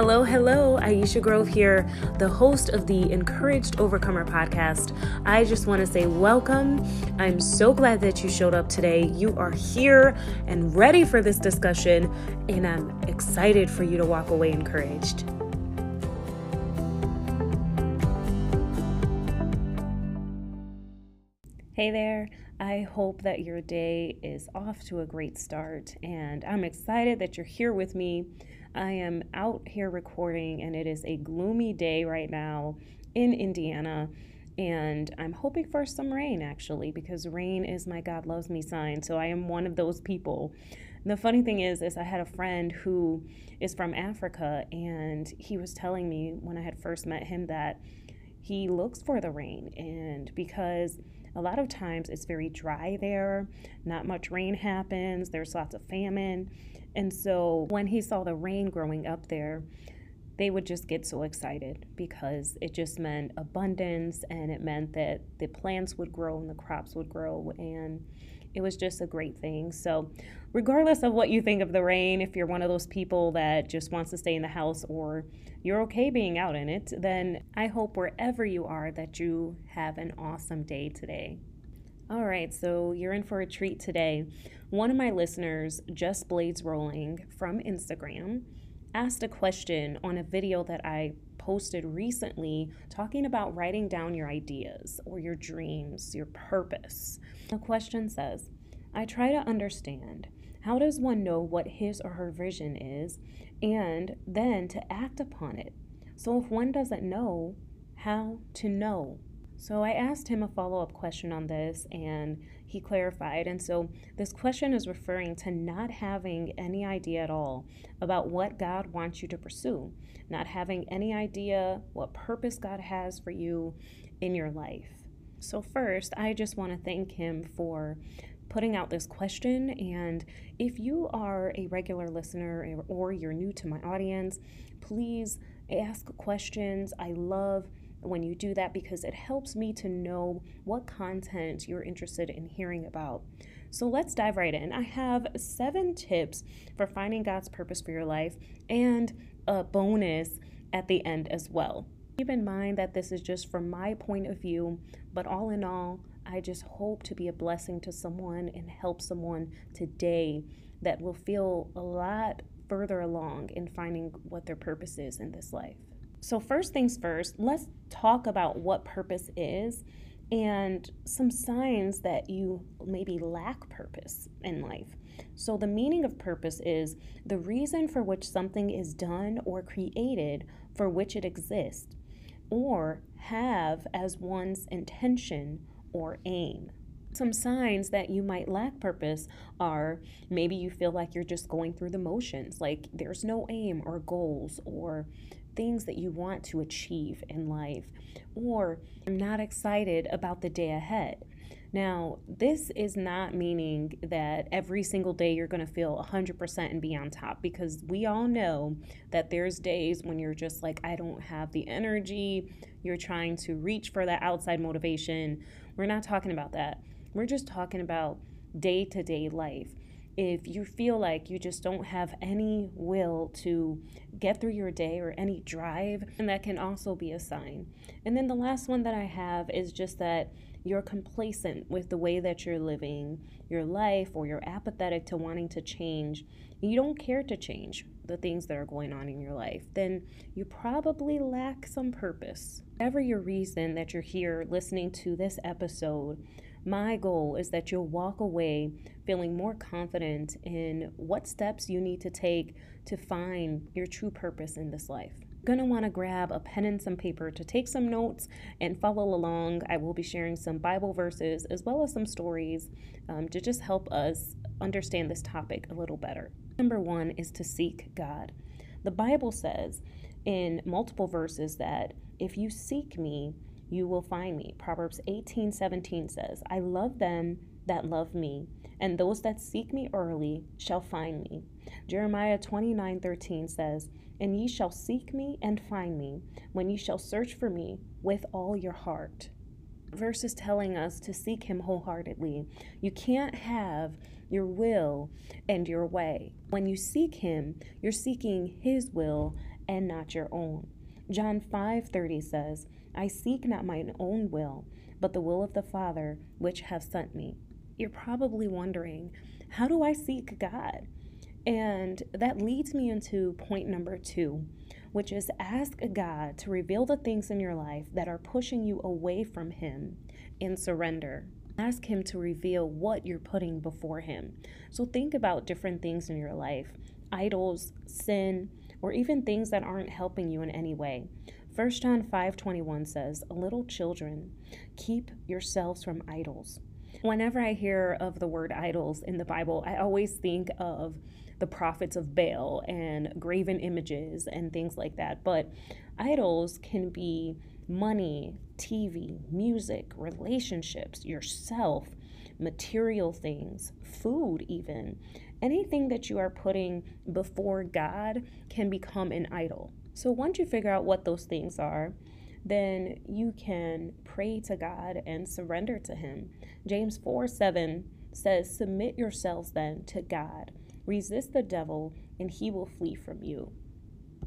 Hello, hello, Iesha Grove here, the host of the Encouraged Overcomer podcast. I just want to say welcome. I'm so glad that you showed up today. You are here and ready for this discussion, and I'm excited for you to walk away encouraged. Hey there. I hope that your day is off to a great start, and I'm excited that you're here with me I am out here recording, and it is a gloomy day right now in Indiana. And I'm hoping for some rain actually, because rain is my God loves me sign. So I am one of those people. And the funny thing is, is I had a friend who is from Africa, and he was telling me when I had first met him that he looks for the rain, and because a lot of times it's very dry there, not much rain happens, there's lots of famine. And so when he saw the rain growing up there, they would just get so excited because it just meant abundance and it meant that the plants would grow and the crops would grow and it was just a great thing. So, regardless of what you think of the rain, if you're one of those people that just wants to stay in the house or you're okay being out in it, then I hope wherever you are that you have an awesome day today. All right, so you're in for a treat today. One of my listeners, Just Blades Rolling from Instagram, asked a question on a video that I posted recently talking about writing down your ideas or your dreams, your purpose. The question says, I try to understand how does one know what his or her vision is and then to act upon it? So if one doesn't know, how to know? So I asked him a follow up question on this and he clarified. And so this question is referring to not having any idea at all about what God wants you to pursue, not having any idea what purpose God has for you in your life. So, first, I just want to thank him for putting out this question. And if you are a regular listener or you're new to my audience, please ask questions. I love when you do that because it helps me to know what content you're interested in hearing about. So let's dive right in. I have seven tips for finding God's purpose for your life and a bonus at the end as well. Keep in mind that this is just from my point of view, but all in all, I just hope to be a blessing to someone and help someone today that will feel a lot further along in finding what their purpose is in this life. So, first things first, let's talk about what purpose is and some signs that you maybe lack purpose in life. So, the meaning of purpose is the reason for which something is done or created for which it exists, or have as one's intention or aim. Some signs that you might lack purpose are maybe you feel like you're just going through the motions, like there's no aim or goals, or things that you want to achieve in life, or I'm not excited about the day ahead. Now, this is not meaning that every single day you're going to feel 100% and be on top because we all know that there's days when you're just like, I don't have the energy. You're trying to reach for that outside motivation. We're not talking about that. We're just talking about day to day life if you feel like you just don't have any will to get through your day or any drive, and that can also be a sign. And then the last one that I have is just that you're complacent with the way that you're living your life or you're apathetic to wanting to change, you don't care to change the things that are going on in your life, then you probably lack some purpose. Whatever your reason that you're here listening to this episode, my goal is that you'll walk away feeling more confident in what steps you need to take to find your true purpose in this life. Gonna want to grab a pen and some paper to take some notes and follow along. I will be sharing some Bible verses as well as some stories um, to just help us understand this topic a little better. Number one is to seek God. The Bible says in multiple verses that if you seek me, you will find me. Proverbs 18 17 says, I love them that love me, and those that seek me early shall find me. Jeremiah 29 13 says, And ye shall seek me and find me, when ye shall search for me with all your heart. Verse is telling us to seek him wholeheartedly. You can't have your will and your way. When you seek him, you're seeking his will and not your own. John 5:30 says, I seek not mine own will, but the will of the Father which hath sent me. You're probably wondering, how do I seek God? And that leads me into point number two, which is ask God to reveal the things in your life that are pushing you away from Him in surrender. Ask Him to reveal what you're putting before Him. So think about different things in your life idols, sin, or even things that aren't helping you in any way. 1 John 5:21 says, "Little children, keep yourselves from idols." Whenever I hear of the word idols in the Bible, I always think of the prophets of Baal and graven images and things like that. But idols can be money, TV, music, relationships, yourself, material things, food, even. Anything that you are putting before God can become an idol. So once you figure out what those things are, then you can pray to God and surrender to Him. James 4 7 says, Submit yourselves then to God. Resist the devil, and he will flee from you.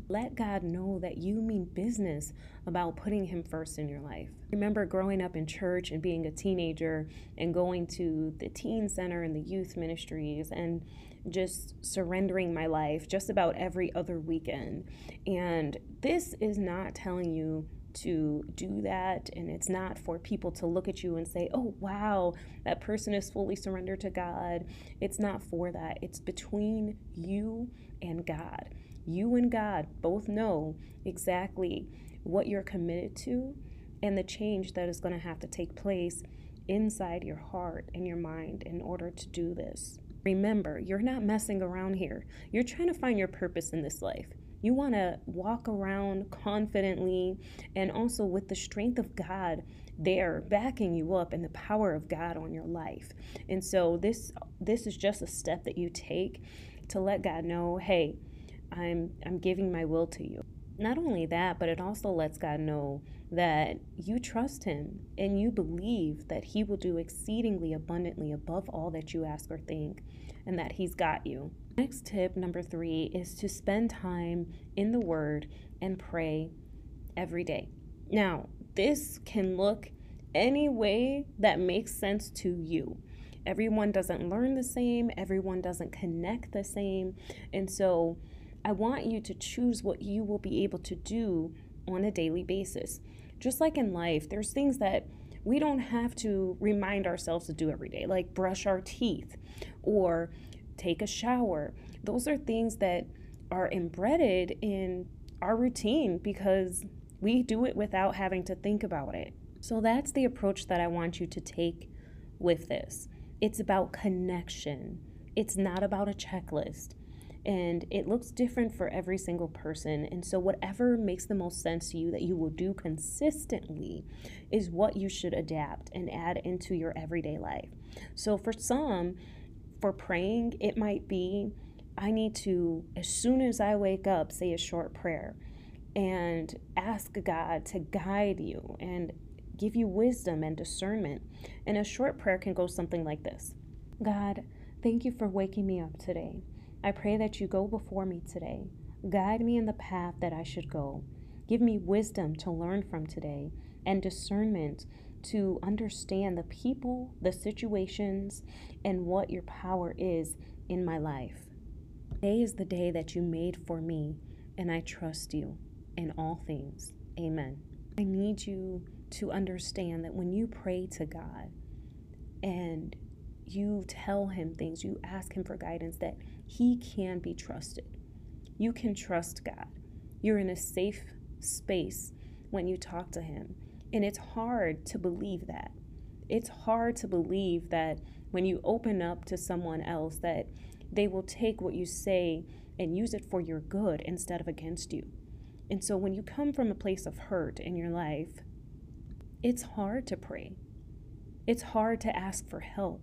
Let God know that you mean business about putting Him first in your life. Remember growing up in church and being a teenager and going to the teen center and the youth ministries and just surrendering my life just about every other weekend. And this is not telling you to do that. And it's not for people to look at you and say, oh, wow, that person is fully surrendered to God. It's not for that. It's between you and God. You and God both know exactly what you're committed to and the change that is going to have to take place inside your heart and your mind in order to do this. Remember, you're not messing around here. You're trying to find your purpose in this life. You want to walk around confidently and also with the strength of God there backing you up and the power of God on your life. And so this this is just a step that you take to let God know, "Hey, I'm I'm giving my will to you." Not only that, but it also lets God know that you trust him and you believe that he will do exceedingly abundantly above all that you ask or think and that he's got you. Next tip, number three, is to spend time in the Word and pray every day. Now, this can look any way that makes sense to you. Everyone doesn't learn the same, everyone doesn't connect the same. And so, I want you to choose what you will be able to do on a daily basis. Just like in life, there's things that we don't have to remind ourselves to do every day, like brush our teeth or take a shower. Those are things that are embedded in our routine because we do it without having to think about it. So that's the approach that I want you to take with this. It's about connection, it's not about a checklist. And it looks different for every single person. And so, whatever makes the most sense to you that you will do consistently is what you should adapt and add into your everyday life. So, for some, for praying, it might be I need to, as soon as I wake up, say a short prayer and ask God to guide you and give you wisdom and discernment. And a short prayer can go something like this God, thank you for waking me up today. I pray that you go before me today. Guide me in the path that I should go. Give me wisdom to learn from today and discernment to understand the people, the situations, and what your power is in my life. Today is the day that you made for me, and I trust you in all things. Amen. I need you to understand that when you pray to God and you tell Him things, you ask Him for guidance, that He can be trusted. You can trust God. You're in a safe space when you talk to Him. And it's hard to believe that. It's hard to believe that when you open up to someone else that they will take what you say and use it for your good instead of against you. And so when you come from a place of hurt in your life, it's hard to pray. It's hard to ask for help.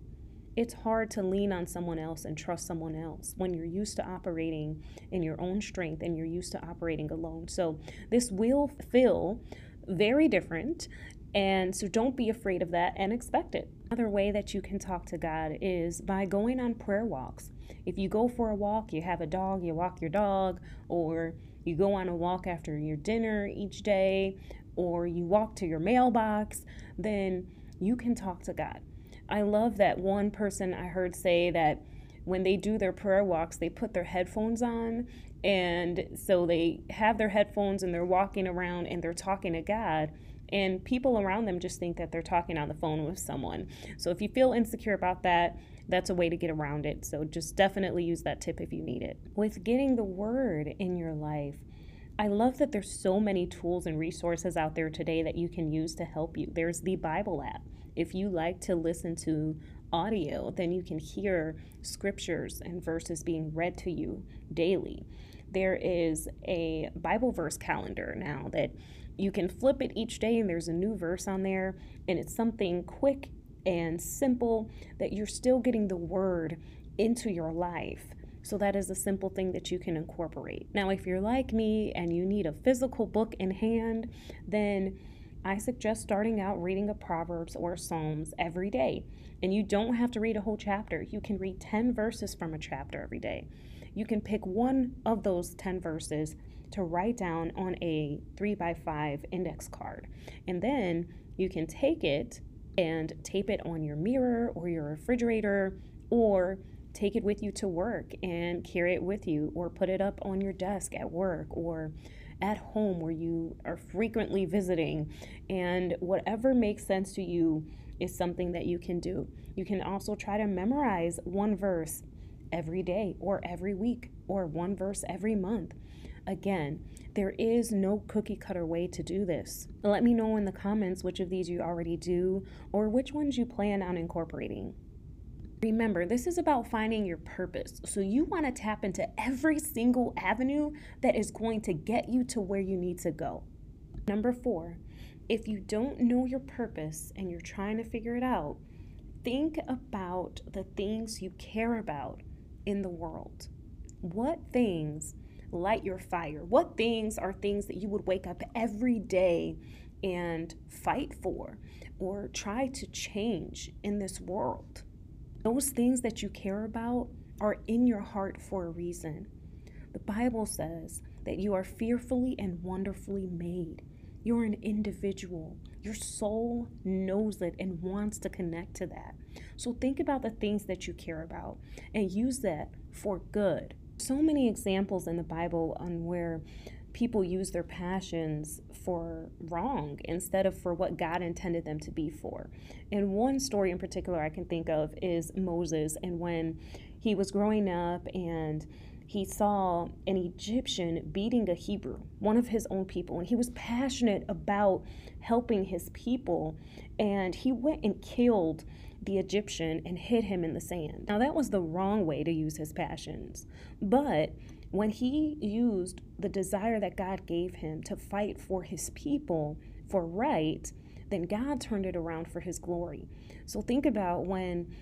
It's hard to lean on someone else and trust someone else when you're used to operating in your own strength and you're used to operating alone. So, this will feel very different. And so don't be afraid of that and expect it. Another way that you can talk to God is by going on prayer walks. If you go for a walk, you have a dog, you walk your dog, or you go on a walk after your dinner each day, or you walk to your mailbox, then you can talk to God. I love that one person I heard say that when they do their prayer walks, they put their headphones on. And so they have their headphones and they're walking around and they're talking to God. And people around them just think that they're talking on the phone with someone. So if you feel insecure about that, that's a way to get around it. So just definitely use that tip if you need it. With getting the word in your life, I love that there's so many tools and resources out there today that you can use to help you. There's the Bible app. If you like to listen to audio, then you can hear scriptures and verses being read to you daily. There is a Bible verse calendar now that you can flip it each day, and there's a new verse on there, and it's something quick and simple that you're still getting the word into your life. So, that is a simple thing that you can incorporate. Now, if you're like me and you need a physical book in hand, then I suggest starting out reading a Proverbs or Psalms every day. And you don't have to read a whole chapter. You can read 10 verses from a chapter every day. You can pick one of those 10 verses to write down on a 3 by 5 index card. And then you can take it and tape it on your mirror or your refrigerator or take it with you to work and carry it with you or put it up on your desk at work or at home where you are frequently visiting and whatever makes sense to you is something that you can do. You can also try to memorize one verse every day or every week or one verse every month. Again, there is no cookie cutter way to do this. Let me know in the comments which of these you already do or which ones you plan on incorporating. Remember, this is about finding your purpose. So you want to tap into every single avenue that is going to get you to where you need to go. Number four, if you don't know your purpose and you're trying to figure it out, think about the things you care about in the world. What things light your fire? What things are things that you would wake up every day and fight for or try to change in this world? Those things that you care about are in your heart for a reason. The Bible says that you are fearfully and wonderfully made. You're an individual. Your soul knows it and wants to connect to that. So think about the things that you care about and use that for good. So many examples in the Bible on where people use their passions for wrong instead of for what God intended them to be for. And one story in particular I can think of is Moses and when he was growing up and he saw an Egyptian beating a Hebrew, one of his own people, and he was passionate about helping his people. And he went and killed the Egyptian and hid him in the sand. Now, that was the wrong way to use his passions, but when he used the desire that God gave him to fight for his people for right, then God turned it around for his glory. So think about when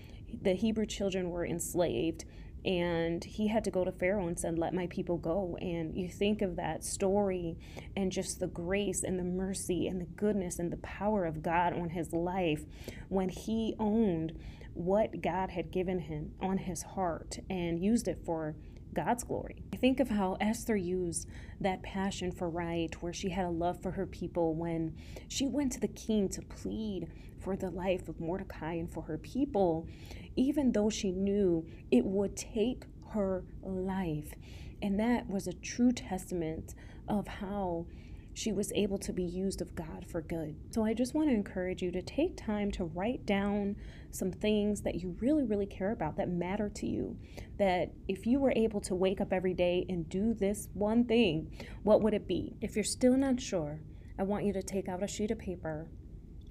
the Hebrew children were enslaved and he had to go to Pharaoh and said, Let my people go. And you think of that story and just the grace and the mercy and the goodness and the power of God on his life when he owned what God had given him on his heart and used it for God's glory. I think of how Esther used that passion for right, where she had a love for her people when she went to the king to plead for the life of Mordecai and for her people, even though she knew it would take her life. And that was a true testament of how she was able to be used of God for good. So I just want to encourage you to take time to write down some things that you really, really care about that matter to you. That if you were able to wake up every day and do this one thing, what would it be? If you're still not sure, I want you to take out a sheet of paper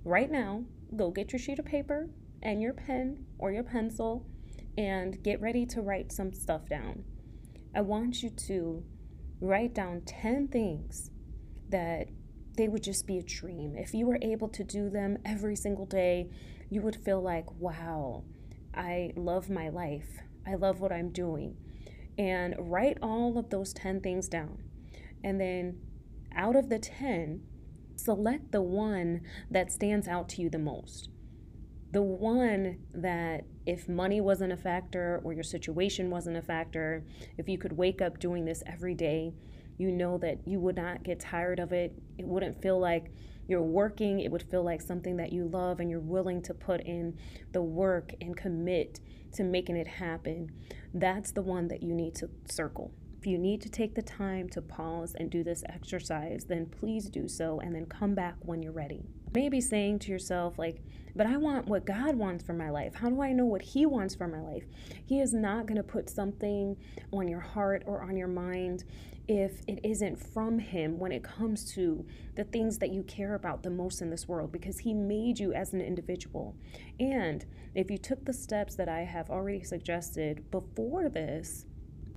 right now. Go get your sheet of paper and your pen or your pencil and get ready to write some stuff down. I want you to write down 10 things that they would just be a dream. If you were able to do them every single day, you would feel like, wow, I love my life. I love what I'm doing. And write all of those 10 things down. And then out of the 10, select the one that stands out to you the most. The one that, if money wasn't a factor or your situation wasn't a factor, if you could wake up doing this every day, You know that you would not get tired of it. It wouldn't feel like you're working, it would feel like something that you love and you're willing to put in the work and commit to making it happen. That's the one that you need to circle. If you need to take the time to pause and do this exercise, then please do so and then come back when you're ready. Maybe saying to yourself, like, but I want what God wants for my life. How do I know what He wants for my life? He is not going to put something on your heart or on your mind if it isn't from Him when it comes to the things that you care about the most in this world because He made you as an individual. And if you took the steps that I have already suggested before this,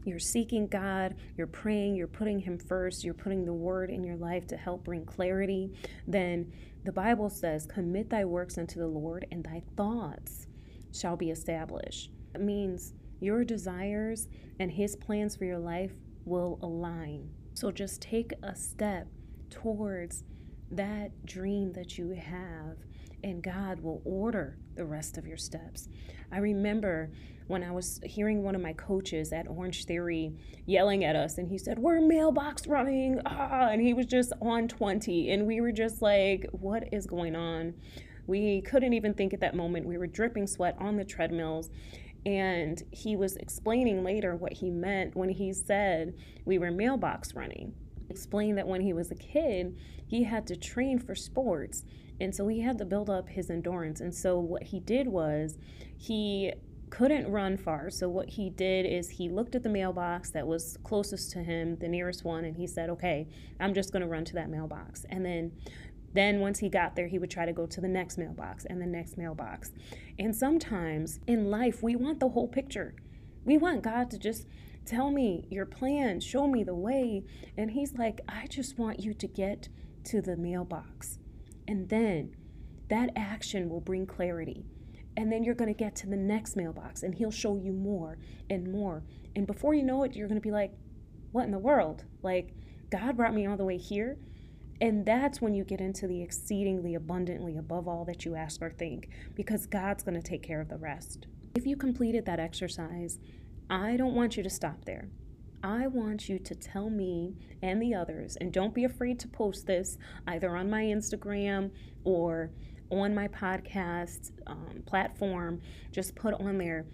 you're seeking God, you're praying, you're putting Him first, you're putting the Word in your life to help bring clarity, then the Bible says, Commit thy works unto the Lord, and thy thoughts shall be established. It means your desires and His plans for your life will align. So just take a step towards that dream that you have, and God will order the rest of your steps. I remember when I was hearing one of my coaches at Orangetheory yelling at us, and he said, We're mailbox running. Ah, and he was just on 20. And we were just like, What is going on? We couldn't even think at that moment. We were dripping sweat on the treadmills. And he was explaining later what he meant when he said we were mailbox running. Explained that when he was a kid, he had to train for sports. And so he had to build up his endurance. And so what he did was he couldn't run far. So what he did is he looked at the mailbox that was closest to him, the nearest one, and he said, "Okay, I'm just going to run to that mailbox." And then then once he got there, he would try to go to the next mailbox and the next mailbox. And sometimes in life, we want the whole picture. We want God to just tell me your plan, show me the way. And he's like, "I just want you to get to the mailbox." And then that action will bring clarity and then you're going to get to the next mailbox and he'll show you more and more. And before you know it, you're going to be like, what in the world? Like, God brought me all the way here. And that's when you get into the exceedingly abundantly above all that you ask or think, because God's going to take care of the rest. If you completed that exercise, I don't want you to stop there. I want you to tell me and the others, and don't be afraid to post this either on my Instagram or on my podcast um, platform, just put on there,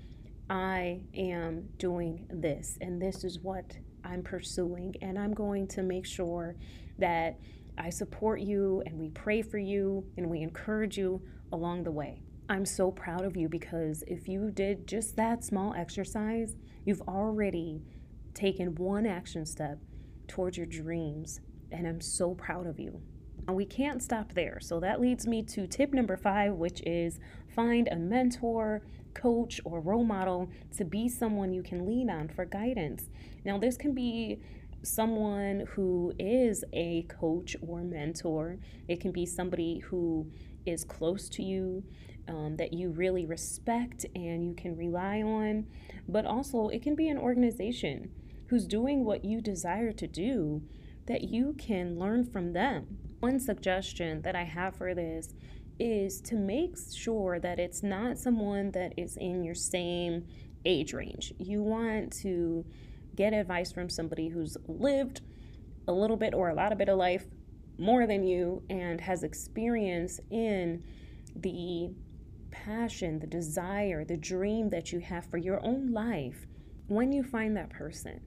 I am doing this, and this is what I'm pursuing, and I'm going to make sure that I support you and we pray for you and we encourage you along the way. I'm so proud of you because if you did just that small exercise, you've already taken one action step towards your dreams, and I'm so proud of you. And we can't stop there. So that leads me to tip number five, which is find a mentor, coach, or role model to be someone you can lean on for guidance. Now, this can be someone who is a coach or mentor, it can be somebody who is close to you. Um, that you really respect and you can rely on, but also it can be an organization who's doing what you desire to do that you can learn from them. One suggestion that I have for this is to make sure that it's not someone that is in your same age range. You want to get advice from somebody who's lived a little bit or a lot of bit of life more than you and has experience in the passion, the desire, the dream that you have for your own life. When you find that person,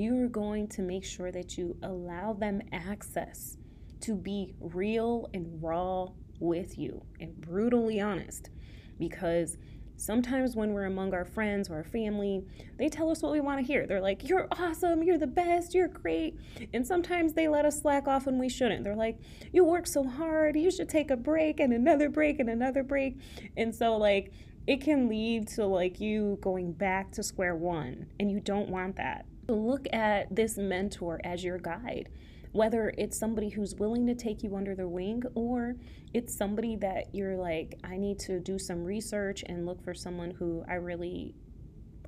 you are going to make sure that you allow them access to be real and raw with you and brutally honest because sometimes when we're among our friends or our family, they tell us what we want to hear. They're like, You're awesome, you're the best, you're great. And sometimes they let us slack off when we shouldn't. They're like, You work so hard, you should take a break and another break and another break. And so, like, it can lead to like you going back to square one, and you don't want that. So look at this mentor as your guide whether it's somebody who's willing to take you under their wing or it's somebody that you're like, I need to do some research and look for someone who I really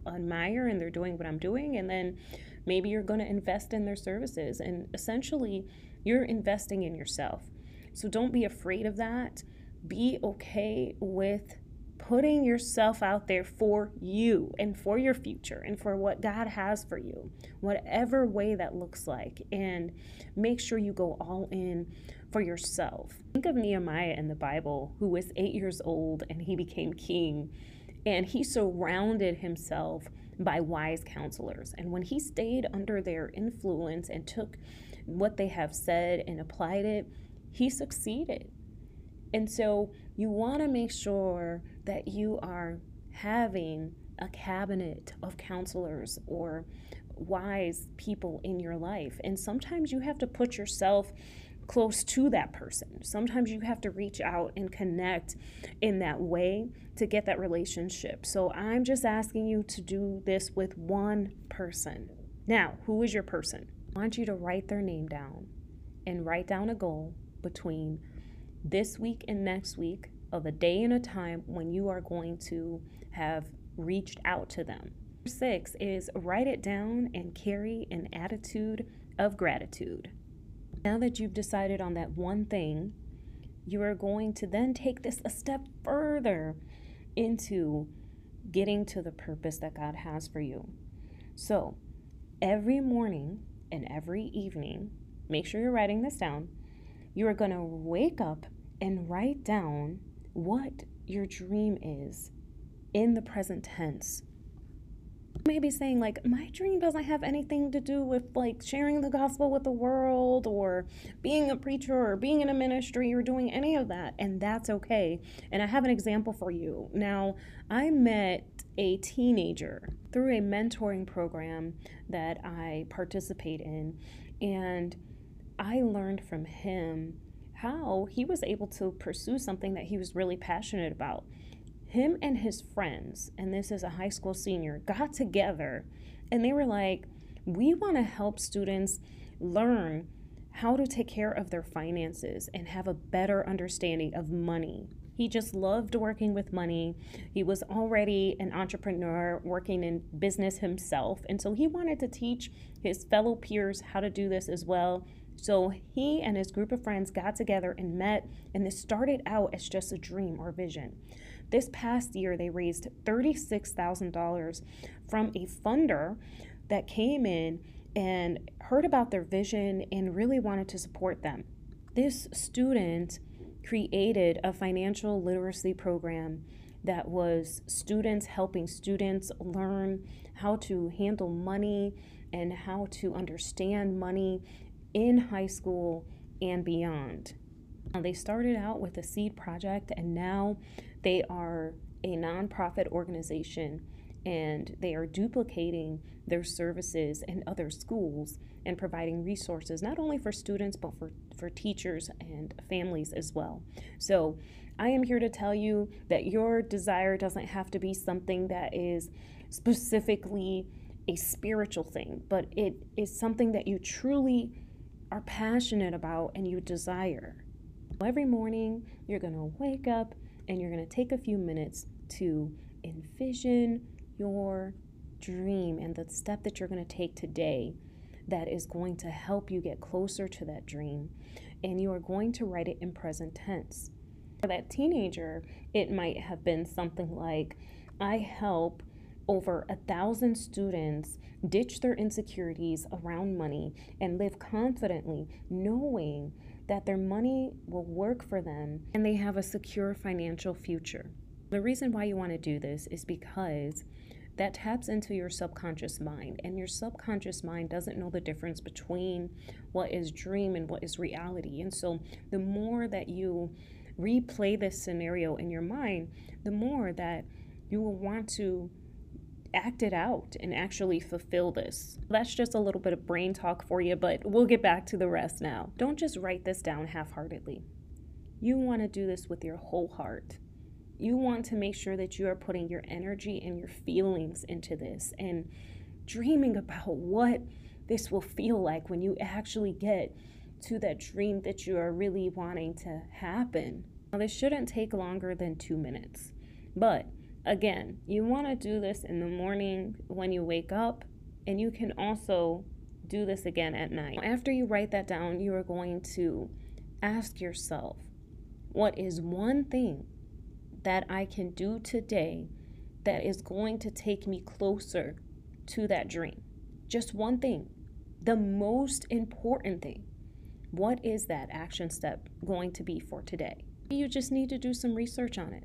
admire and they're doing what I'm doing. And then maybe you're going to invest in their services. And essentially, you're investing in yourself. So don't be afraid of that. Be okay with putting yourself out there for you and for your future and for what God has for you, whatever way that looks like. And make sure you go all in for yourself. Think of Nehemiah in the Bible, who was eight years old and he became king, and he surrounded himself by wise counselors. And when he stayed under their influence and took what they have said and applied it, he succeeded. And so you want to make sure that you are having a cabinet of counselors or wise people in your life. And sometimes you have to put yourself close to that person. Sometimes you have to reach out and connect in that way to get that relationship. So I'm just asking you to do this with one person. Now, who is your person? I want you to write their name down and write down a goal between this week and next week of a day and a time when you are going to have reached out to them. Six is write it down and carry an attitude of gratitude. Now that you've decided on that one thing, you are going to then take this a step further into getting to the purpose that God has for you. So, every morning and every evening, make sure you're writing this down. You are going to wake up and write down what your dream is in the present tense. Maybe saying like my dream doesn't have anything to do with like sharing the gospel with the world or being a preacher or being in a ministry or doing any of that and that's okay. And i have an example for you. Now i met a teenager through a mentoring program that i participate in and i learned from him how he was able to pursue something that he was really passionate about him and his friends, and this is a high school senior, got together and they were like, we want to help students learn how to take care of their finances and have a better understanding of money. He just loved working with money. He was already an entrepreneur working in business himself. And so he wanted to teach his fellow peers how to do this as well. So he and his group of friends got together and met, and this started out as just a dream or vision. This past year, they raised $36,000 from a funder that came in and heard about their vision and really wanted to support them. This student created a financial literacy program that was students helping students learn how to handle money and how to understand money in high school and beyond. Now, they started out with a seed project and now they are a nonprofit organization and they are duplicating their services in other schools and providing resources not only for students but for, for teachers and families as well. So, I am here to tell you that your desire doesn't have to be something that is specifically a spiritual thing, but it is something that you truly are passionate about and you desire. Every morning, you're going to wake up and you're going to take a few minutes to envision your dream and the step that you're going to take today that is going to help you get closer to that dream. And you are going to write it in present tense. For that teenager, it might have been something like, I help over a thousand students ditch their insecurities around money and live confidently, knowing that their money will work for them and they have a secure financial future. The reason why you want to do this is because that taps into your subconscious mind, and your subconscious mind doesn't know the difference between what is dream and what is reality. And so, the more that you replay this scenario in your mind, the more that you will want to act it out and actually fulfill this. That's just a little bit of brain talk for you, but we'll get back to the rest now. Don't just write this down half heartedly. You want to do this with your whole heart. You want to make sure that you are putting your energy and your feelings into this and dreaming about what this will feel like when you actually get to that dream that you are really wanting to happen. Now, this shouldn't take longer than two minutes, but Again, you want to do this in the morning when you wake up, and you can also do this again at night. After you write that down, you are going to ask yourself, what is one thing that I can do today that is going to take me closer to that dream? Just one thing, the most important thing. What is that action step going to be for today? You just need to do some research on it.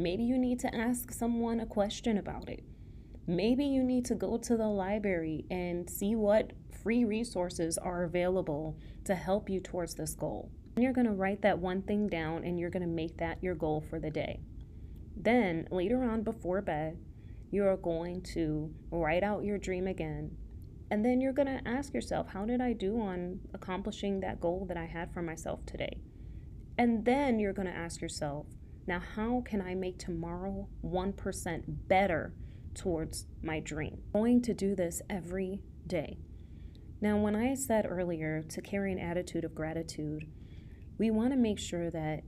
Maybe you need to ask someone a question about it. Maybe you need to go to the library and see what free resources are available to help you towards this goal. And you're going to write that one thing down and you're going to make that your goal for the day. Then, later on before bed, you are going to write out your dream again. And then you're going to ask yourself, how did I do on accomplishing that goal that I had for myself today? And then you're going to ask yourself, now, how can I make tomorrow 1% better towards my dream? I'm going to do this every day. Now, when I said earlier to carry an attitude of gratitude, we want to make sure that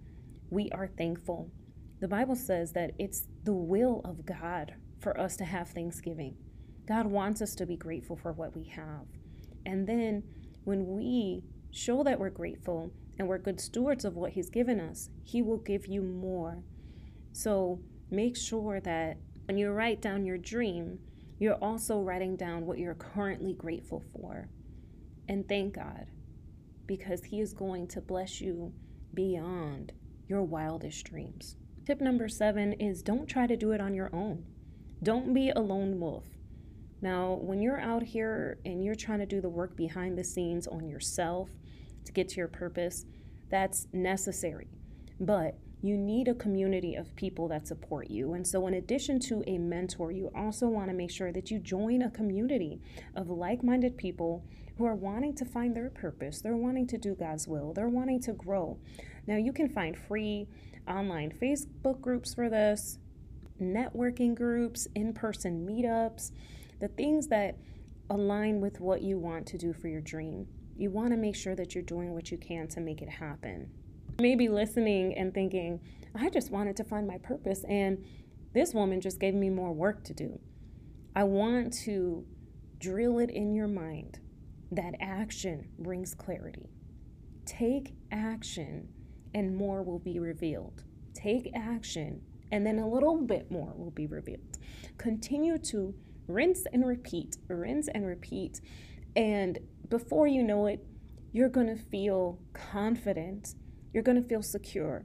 we are thankful. The Bible says that it's the will of God for us to have thanksgiving. God wants us to be grateful for what we have. And then when we show that we're grateful and we're good stewards of what He's given us, He will give you more. So make sure that when you write down your dream, you're also writing down what you're currently grateful for. And thank God because He is going to bless you beyond your wildest dreams. Tip number seven is don't try to do it on your own. Don't be a lone wolf. Now, when you're out here and you're trying to do the work behind the scenes on yourself to get to your purpose, that's necessary. But you need a community of people that support you. And so, in addition to a mentor, you also want to make sure that you join a community of like minded people who are wanting to find their purpose. They're wanting to do God's will, they're wanting to grow. Now, you can find free online Facebook groups for this, networking groups, in person meetups, the things that align with what you want to do for your dream. You want to make sure that you're doing what you can to make it happen. Maybe listening and thinking, I just wanted to find my purpose, and this woman just gave me more work to do. I want to drill it in your mind that action brings clarity. Take action, and more will be revealed. Take action, and then a little bit more will be revealed. Continue to rinse and repeat, rinse and repeat. And before you know it, you're going to feel confident. You're going to feel secure.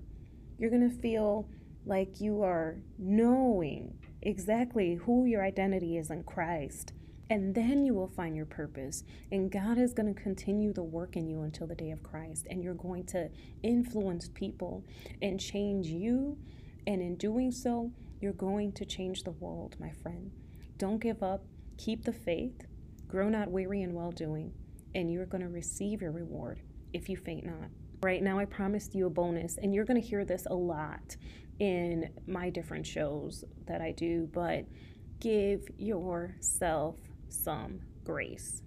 You're going to feel like you are knowing exactly who your identity is in Christ. And then you will find your purpose. And God is going to continue the work in you until the day of Christ. And you're going to influence people and change you. And in doing so, you're going to change the world, my friend. Don't give up. Keep the faith. Grow not weary in well doing. And you're going to receive your reward if you faint not. Right now, I promised you a bonus, and you're going to hear this a lot in my different shows that I do, but give yourself some grace.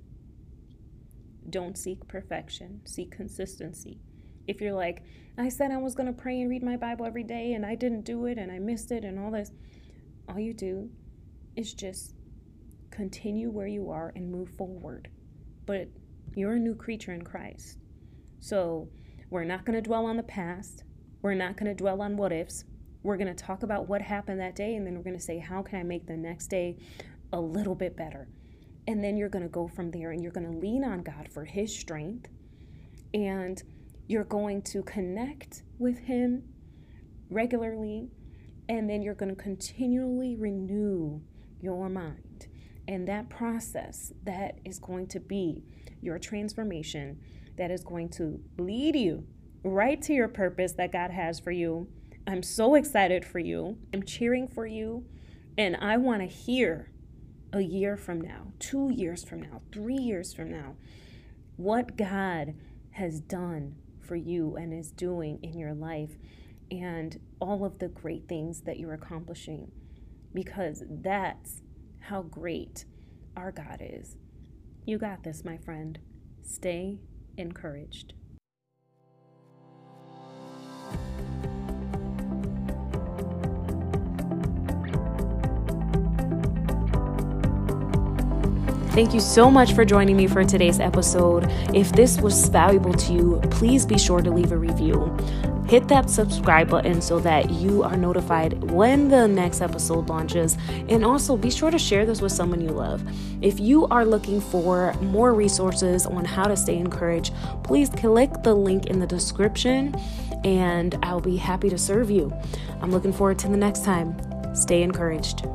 Don't seek perfection, seek consistency. If you're like, I said I was going to pray and read my Bible every day and I didn't do it and I missed it and all this, all you do is just continue where you are and move forward. But you're a new creature in Christ. So we're not going to dwell on the past. We're not going to dwell on what ifs. We're going to talk about what happened that day and then we're going to say, how can I make the next day a little bit better? And then you're going to go from there and you're going to lean on God for His strength. And you're going to connect with Him regularly. And then you're going to continually renew your mind. And that process, that is going to be your transformation, that is going to lead you right to your purpose that God has for you. I'm so excited for you. I'm cheering for you. And I want to hear a year from now, two years from now, three years from now, what God has done for you and is doing in your life and all of the great things that you're accomplishing because that's how great our God is. You got this, my friend. Stay encouraged. Thank you so much for joining me for today's episode. If this was valuable to you, please be sure to leave a review. Hit that subscribe button so that you are notified when the next episode launches. And also be sure to share this with someone you love. If you are looking for more resources on how to stay encouraged, please click the link in the description and I'll be happy to serve you. I'm looking forward to the next time. Stay encouraged.